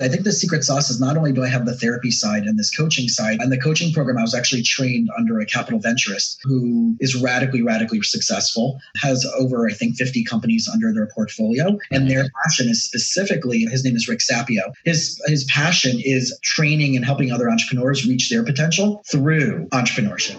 I think the secret sauce is not only do I have the therapy side and this coaching side, and the coaching program, I was actually trained under a capital venturist who is radically, radically successful, has over, I think, 50 companies under their portfolio. And their passion is specifically, his name is Rick Sapio. His, his passion is training and helping other entrepreneurs reach their potential through entrepreneurship.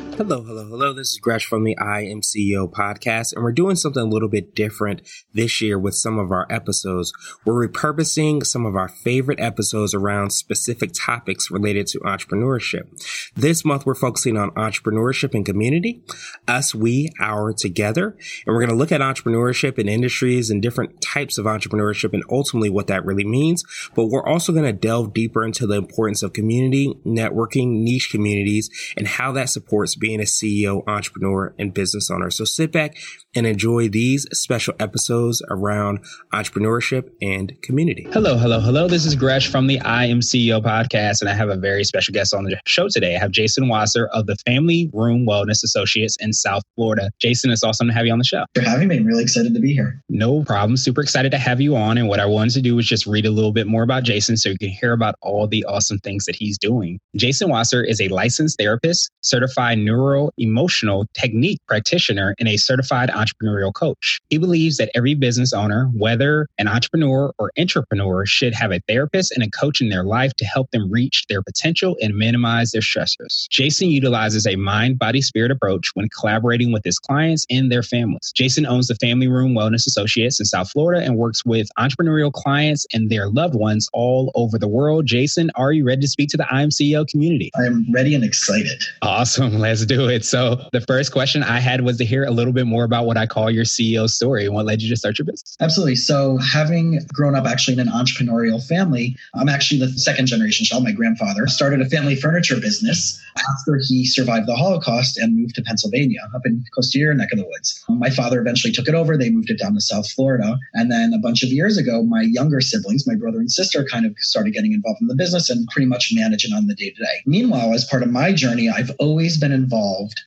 Hello, hello, hello. This is Gresh from the I Am CEO podcast, and we're doing something a little bit different this year with some of our episodes. We're repurposing some of our favorite episodes around specific topics related to entrepreneurship. This month, we're focusing on entrepreneurship and community, us, we, our, together, and we're going to look at entrepreneurship and industries and different types of entrepreneurship and ultimately what that really means. But we're also going to delve deeper into the importance of community, networking, niche communities, and how that supports being a CEO, entrepreneur, and business owner. So sit back and enjoy these special episodes around entrepreneurship and community. Hello, hello, hello. This is Gresh from the I Am CEO podcast, and I have a very special guest on the show today. I have Jason Wasser of the Family Room Wellness Associates in South Florida. Jason, it's awesome to have you on the show. For having me, I'm really excited to be here. No problem. Super excited to have you on. And what I wanted to do was just read a little bit more about Jason so you can hear about all the awesome things that he's doing. Jason Wasser is a licensed therapist, certified neuro emotional technique practitioner, and a certified entrepreneurial coach. He believes that every business owner, whether an entrepreneur or entrepreneur, should have a therapist and a coach in their life to help them reach their potential and minimize their stressors. Jason utilizes a mind, body, spirit approach when collaborating with his clients and their families. Jason owns the Family Room Wellness Associates in South Florida and works with entrepreneurial clients and their loved ones all over the world. Jason, are you ready to speak to the I Am CEO community? I am ready and excited. Awesome. Let's do it. So, the first question I had was to hear a little bit more about what I call your CEO story and what led you to start your business. Absolutely. So, having grown up actually in an entrepreneurial family, I'm actually the second generation child. My grandfather started a family furniture business after he survived the Holocaust and moved to Pennsylvania, up in close to your neck of the woods. My father eventually took it over. They moved it down to South Florida. And then a bunch of years ago, my younger siblings, my brother and sister, kind of started getting involved in the business and pretty much managing on the day to day. Meanwhile, as part of my journey, I've always been involved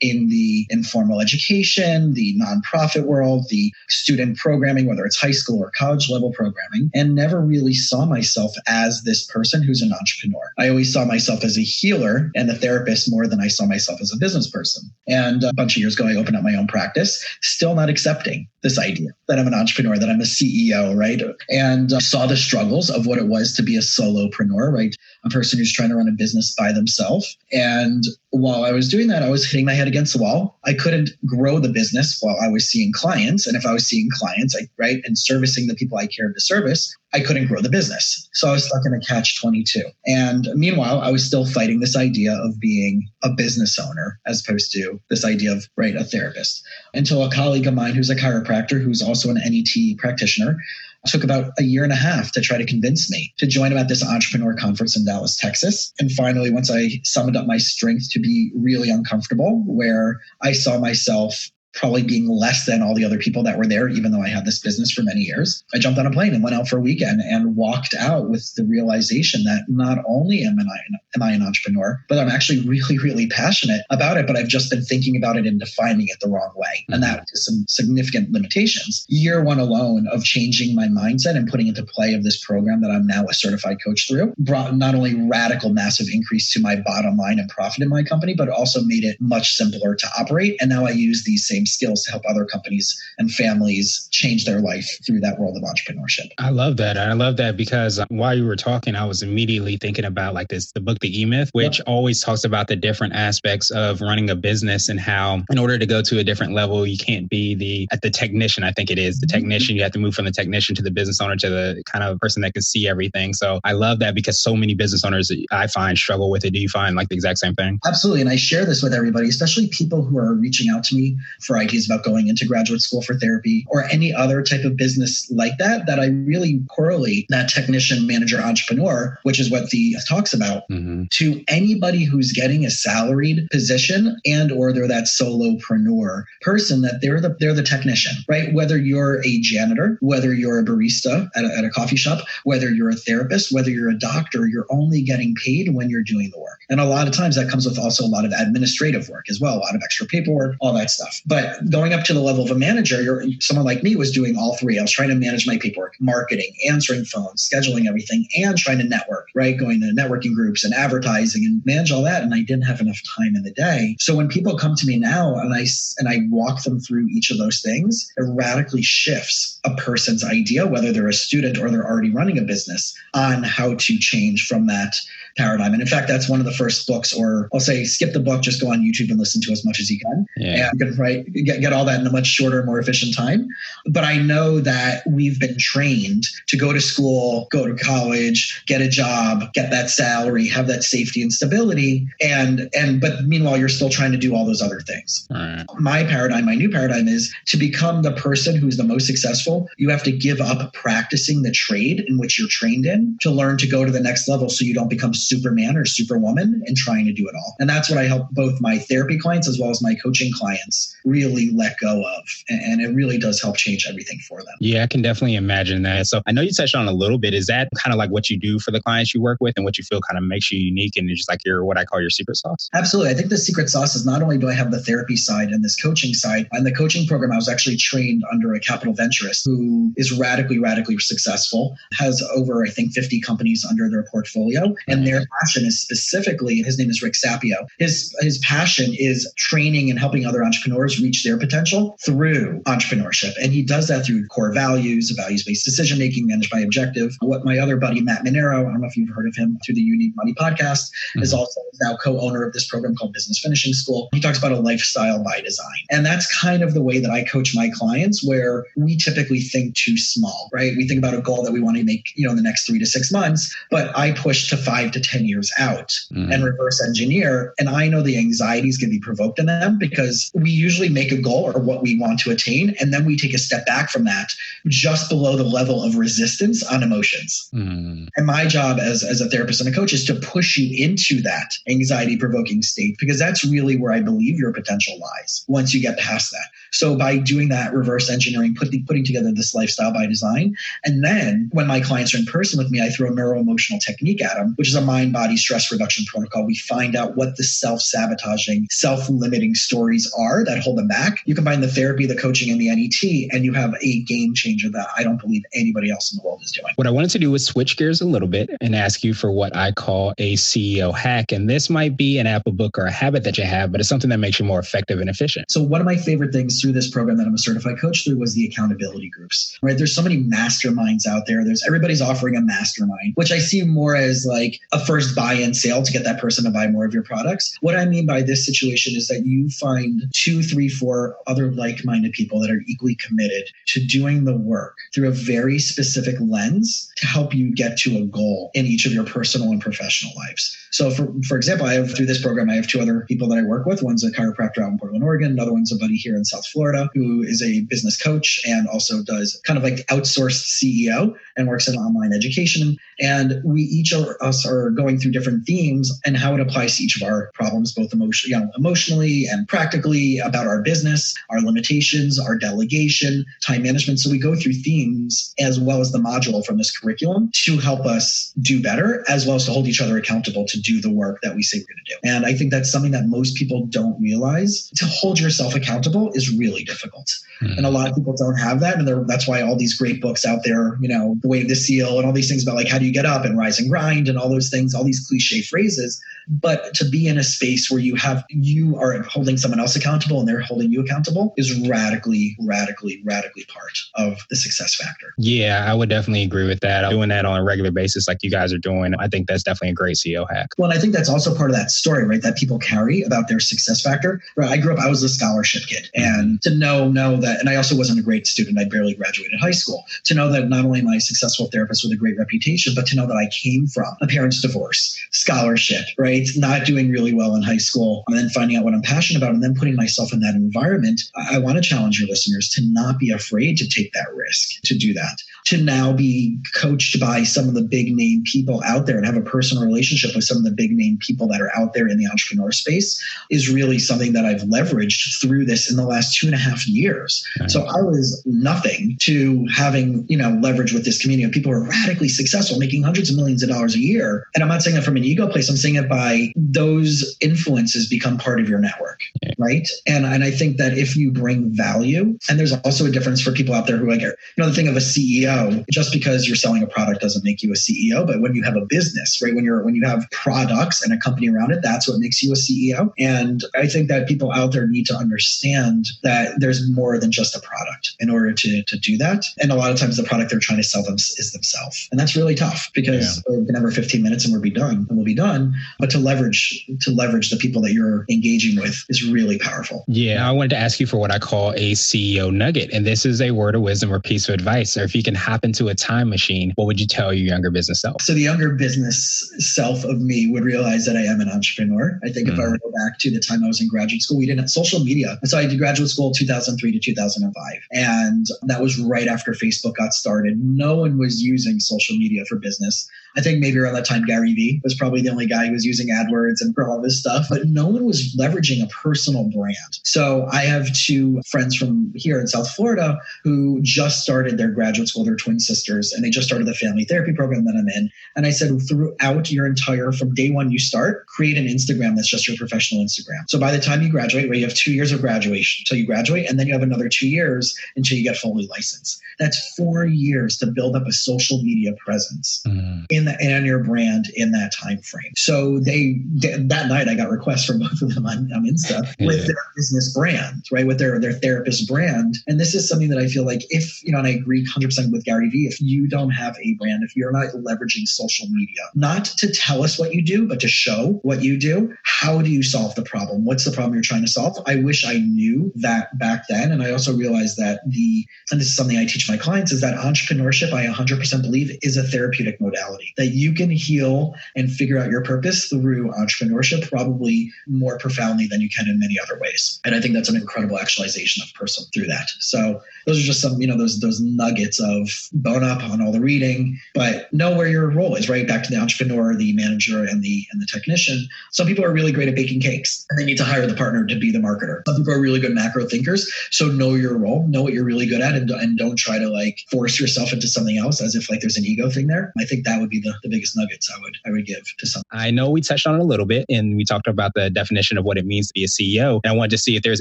in the informal education, the nonprofit world, the student programming, whether it's high school or college level programming, and never really saw myself as this person who's an entrepreneur. I always saw myself as a healer and a therapist more than I saw myself as a business person. And a bunch of years ago, I opened up my own practice, still not accepting this idea that I'm an entrepreneur, that I'm a CEO, right? And uh, saw the struggles of what it was to be a solopreneur, right? A person who's trying to run a business by themselves. And while I was doing that, I was hitting my head against the wall. I couldn't grow the business while I was seeing clients. And if I was seeing clients, I, right, and servicing the people I cared to service, I couldn't grow the business. So I was stuck in a catch 22. And meanwhile, I was still fighting this idea of being a business owner as opposed to this idea of, right, a therapist. Until a colleague of mine who's a chiropractor, who's also an NET practitioner, took about a year and a half to try to convince me to join him at this entrepreneur conference in Dallas, Texas. And finally, once I summoned up my strength to be really uncomfortable, where I saw myself probably being less than all the other people that were there, even though I had this business for many years. I jumped on a plane and went out for a weekend and walked out with the realization that not only am I, am I an entrepreneur, but I'm actually really, really passionate about it, but I've just been thinking about it and defining it the wrong way. And mm-hmm. that is some significant limitations. Year one alone of changing my mindset and putting into play of this program that I'm now a certified coach through brought not only radical, massive increase to my bottom line and profit in my company, but also made it much simpler to operate. And now I use these same same skills to help other companies and families change their life through that world of entrepreneurship. I love that. I love that because while you were talking, I was immediately thinking about like this the book The E Myth, which yep. always talks about the different aspects of running a business and how in order to go to a different level, you can't be the at the technician, I think it is. The mm-hmm. technician, you have to move from the technician to the business owner to the kind of person that can see everything. So I love that because so many business owners I find struggle with it. Do you find like the exact same thing? Absolutely. And I share this with everybody, especially people who are reaching out to me for for ideas about going into graduate school for therapy or any other type of business like that, that I really correlate that technician, manager, entrepreneur, which is what the talks about, mm-hmm. to anybody who's getting a salaried position and or they're that solopreneur person that they're the they're the technician, right? Whether you're a janitor, whether you're a barista at a, at a coffee shop, whether you're a therapist, whether you're a doctor, you're only getting paid when you're doing the work. And a lot of times that comes with also a lot of administrative work as well, a lot of extra paperwork, all that stuff. But going up to the level of a manager, you're someone like me was doing all three. I was trying to manage my paperwork, marketing, answering phones, scheduling everything, and trying to network, right? Going to networking groups and advertising and manage all that. And I didn't have enough time in the day. So when people come to me now and I and I walk them through each of those things, it radically shifts a person's idea, whether they're a student or they're already running a business, on how to change from that paradigm. And in fact, that's one of the first books, or I'll say skip the book, just go on YouTube and listen to as much as you can. Yeah. And you can write, get, get all that in a much shorter, more efficient time. But I know that we've been trained to go to school, go to college, get a job, get that salary, have that safety and stability. And and but meanwhile, you're still trying to do all those other things. Right. My paradigm, my new paradigm is to become the person who's the most successful, you have to give up practicing the trade in which you're trained in to learn to go to the next level so you don't become superman or superwoman and trying to do it all. And that's what I help both my therapy clients as well as my coaching clients really let go of. And it really does help change everything for them. Yeah, I can definitely imagine that. So I know you touched on a little bit. Is that kind of like what you do for the clients you work with and what you feel kind of makes you unique and just like your what I call your secret sauce? Absolutely. I think the secret sauce is not only do I have the therapy side and this coaching side, and the coaching program, I was actually trained under a capital venturist who is radically, radically successful, has over, I think, 50 companies under their portfolio. And their passion is specifically, his name is Rick Sapio. His his passion is training and helping other entrepreneurs reach their potential through entrepreneurship. And he does that through core values, values-based decision making, managed by objective. What my other buddy Matt Minero, I don't know if you've heard of him through the Need Money podcast, mm-hmm. is also now co-owner of this program called Business Finishing School. He talks about a lifestyle by design. And that's kind of the way that I coach my clients, where we typically think too small, right? We think about a goal that we want to make, you know, in the next three to six months, but I push to five to 10 years out mm-hmm. and reverse engineer. And I know the anxieties can be provoked in them because we usually make a goal or what we want to attain. And then we take a step back from that just below the level of resistance on emotions. Mm-hmm. And my job as, as a therapist and a coach is to push you into that anxiety provoking state because that's really where I believe your potential lies once you get past that. So by doing that reverse engineering, putting, putting together this lifestyle by design, and then when my clients are in person with me, I throw a neuro emotional technique at them, which is a mind body stress reduction protocol. We find out what the self sabotaging, self limiting stories are that hold them back. You combine the therapy, the coaching, and the NET, and you have a game changer that I don't believe anybody else in the world is doing. What I wanted to do was switch gears a little bit and ask you for what I call a CEO hack. And this might be an Apple book or a habit that you have, but it's something that makes you more effective and efficient. So, one of my favorite things through this program that I'm a certified coach through was the accountability groups, right? There's so many masterminds out there. There's everybody's offering a mastermind, which I see more as like a first buy in sale to get that person to buy more of your products. What I mean by this situation is that you find two, three, four other like minded people that are equally committed to doing the work through a very specific lens to help you get to a goal in each of your personal and professional lives. So, for, for example, I have through this program, I have two other people that I work with. One's a chiropractor out in Portland, Oregon. Another one's a buddy here in South Florida who is a business coach and also does kind of like outsourced CEO and works in online education. And we each of us are going through different themes and how it applies to each of our problems, both emotionally, you know, emotionally and practically about our business, our limitations, our delegation, time management. So we go through themes as well as the module from this curriculum to help us do better, as well as to hold each other accountable to do the work that we say we're going to do. And I think that's something that most people don't realize. To hold yourself accountable is really difficult. Mm-hmm. And a lot of people don't have that. And that's why all these great books out there, you know, The Way of the Seal and all these things about like how do you get up and rise and grind and all those things, all these cliche phrases. But to be in a space where you have, you are holding someone else accountable and they're holding you accountable is radically, radically, radically part of the success factor. Yeah, I would definitely agree with that. Doing that on a regular basis, like you guys are doing, I think that's definitely a great CEO hack. Well, I think that's also part of that story, right? That people carry about their success factor. Right? I grew up, I was a scholarship kid, and to know, know that, and I also wasn't a great student. I barely graduated high school. To know that not only am I a successful therapist with a great reputation, but to know that I came from a parent's divorce, scholarship, right? Right? Not doing really well in high school, and then finding out what I'm passionate about, and then putting myself in that environment. I, I want to challenge your listeners to not be afraid to take that risk, to do that to now be coached by some of the big name people out there and have a personal relationship with some of the big name people that are out there in the entrepreneur space is really something that I've leveraged through this in the last two and a half years. Right. So I was nothing to having, you know, leverage with this community of people who are radically successful, making hundreds of millions of dollars a year. And I'm not saying it from an ego place. I'm saying it by those influences become part of your network. Right. And and I think that if you bring value, and there's also a difference for people out there who like, you know, the thing of a CEO CEO, just because you're selling a product doesn't make you a CEO. But when you have a business, right? When you're when you have products and a company around it, that's what makes you a CEO. And I think that people out there need to understand that there's more than just a product in order to, to do that. And a lot of times the product they're trying to sell them is themselves. And that's really tough because yeah. we can have our 15 minutes and we'll be done and we'll be done. But to leverage to leverage the people that you're engaging with is really powerful. Yeah. I wanted to ask you for what I call a CEO nugget. And this is a word of wisdom or piece of advice. Or if you can hop into a time machine, what would you tell your younger business self? So the younger business self of me would realize that I am an entrepreneur. I think mm. if I mm. were to go back to the time I was in graduate school, we didn't have social media. So I did graduate school 2003 to 2005. And that was right after Facebook got started. No one was using social media for business. I think maybe around that time, Gary Vee was probably the only guy who was using AdWords and for all this stuff, but no one was leveraging a personal brand. So I have two friends from here in South Florida who just started their graduate school, they're twin sisters, and they just started the family therapy program that I'm in. And I said, throughout your entire, from day one you start, create an Instagram that's just your professional Instagram. So by the time you graduate, where you have two years of graduation until you graduate, and then you have another two years until you get fully licensed. That's four years to build up a social media presence. Mm. In the and your brand in that time frame. So they that night I got requests from both of them on, on Insta yeah. with their business brand, right? With their their therapist brand. And this is something that I feel like if you know, and I agree 100% with Gary Vee, if you don't have a brand, if you're not leveraging social media, not to tell us what you do, but to show what you do, how do you solve the problem? What's the problem you're trying to solve? I wish I knew that back then. And I also realized that the, and this is something I teach my clients, is that entrepreneurship, I 100% believe, is a therapeutic modality that you can heal and figure out your purpose through entrepreneurship probably more profoundly than you can in many other ways. And I think that's an incredible actualization of person through that. So those are just some, you know, those those nuggets of bone up on all the reading, but know where your role is, right? Back to the entrepreneur, the manager, and the and the technician. Some people are really great at baking cakes and they need to hire the partner to be the marketer. Some people are really good macro thinkers. So know your role, know what you're really good at, and, and don't try to like force yourself into something else as if like there's an ego thing there. I think that would be the, the biggest nuggets I would I would give to some. I know we touched on it a little bit and we talked about the definition of what it means to be a CEO. And I wanted to see if there's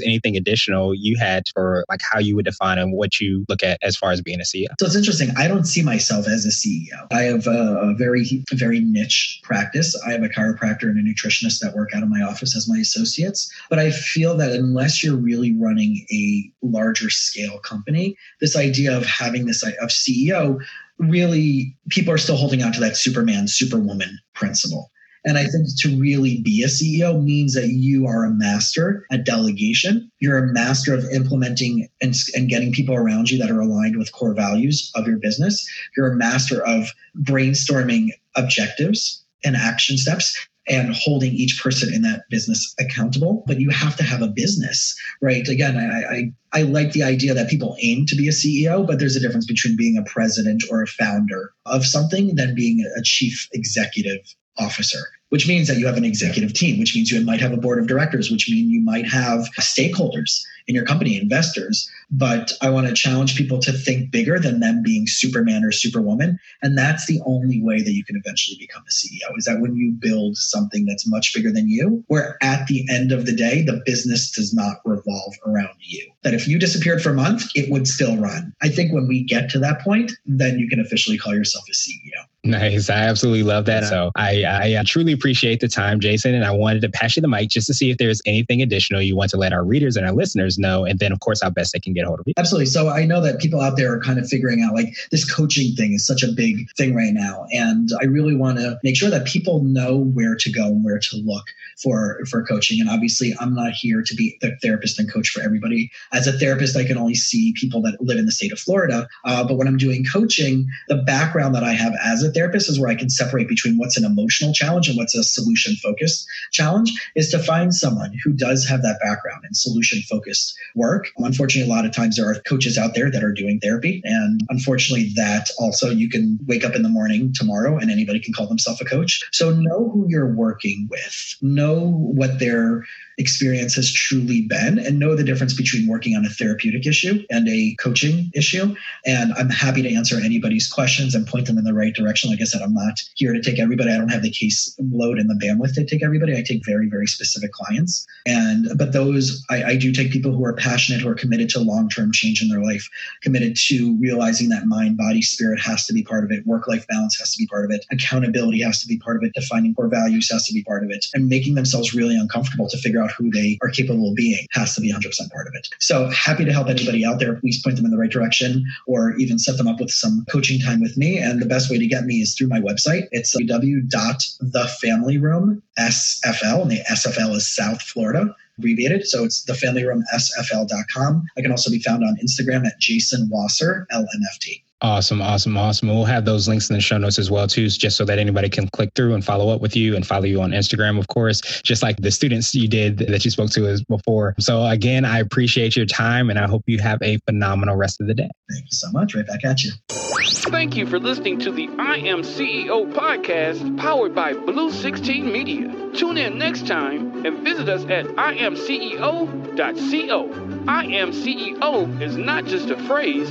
anything additional you had for like how you would define and what you look at as far as being a CEO. So it's interesting. I don't see myself as a CEO. I have a, a very, very niche practice. I have a chiropractor and a nutritionist that work out of my office as my associates. But I feel that unless you're really running a larger scale company, this idea of having this of CEO really people are still holding on to that Superman, Superwoman principle. And I think to really be a CEO means that you are a master at delegation. You're a master of implementing and, and getting people around you that are aligned with core values of your business. You're a master of brainstorming objectives and action steps and holding each person in that business accountable. But you have to have a business, right? Again, I, I, I like the idea that people aim to be a CEO, but there's a difference between being a president or a founder of something than being a chief executive officer which means that you have an executive team, which means you might have a board of directors, which means you might have stakeholders in your company, investors. But I want to challenge people to think bigger than them being Superman or Superwoman. And that's the only way that you can eventually become a CEO is that when you build something that's much bigger than you, where at the end of the day, the business does not revolve around you. That if you disappeared for a month, it would still run. I think when we get to that point, then you can officially call yourself a CEO. Nice. I absolutely love that. So I, I, I truly appreciate the time, Jason. And I wanted to pass you the mic just to see if there's anything additional you want to let our readers and our listeners know. And then, of course, how best they can get hold of you. Absolutely. So I know that people out there are kind of figuring out like this coaching thing is such a big thing right now. And I really want to make sure that people know where to go and where to look for, for coaching. And obviously, I'm not here to be the therapist and coach for everybody. As a therapist, I can only see people that live in the state of Florida. Uh, but when I'm doing coaching, the background that I have as a therapist is where I can separate between what's an emotional challenge and what's a solution focused challenge is to find someone who does have that background in solution focused work. Unfortunately, a lot of times there are coaches out there that are doing therapy. And unfortunately, that also you can wake up in the morning tomorrow and anybody can call themselves a coach. So know who you're working with, know what their experience has truly been and know the difference between working on a therapeutic issue and a coaching issue. And I'm happy to answer anybody's questions and point them in the right direction. Like I said, I'm not here to take everybody. I don't have the case load and the bandwidth to take everybody. I take very, very specific clients. And but those I, I do take people who are passionate, who are committed to long-term change in their life, committed to realizing that mind, body, spirit has to be part of it. Work-life balance has to be part of it. Accountability has to be part of it. Defining core values has to be part of it. And making themselves really uncomfortable to figure out who they are capable of being has to be 100% part of it. So happy to help anybody out there. Please point them in the right direction or even set them up with some coaching time with me. And the best way to get me is through my website. It's www.thefamilyroom, SFL, and the SFL is South Florida abbreviated. So it's thefamilyroomsfl.com. I can also be found on Instagram at Jason Wasser, LMFT. Awesome, awesome, awesome. We'll have those links in the show notes as well, too, just so that anybody can click through and follow up with you and follow you on Instagram, of course, just like the students you did that you spoke to us before. So again, I appreciate your time and I hope you have a phenomenal rest of the day. Thank you so much. Right back at you. Thank you for listening to the I Am CEO podcast powered by Blue 16 Media. Tune in next time and visit us at imceo.co. I Am CEO is not just a phrase,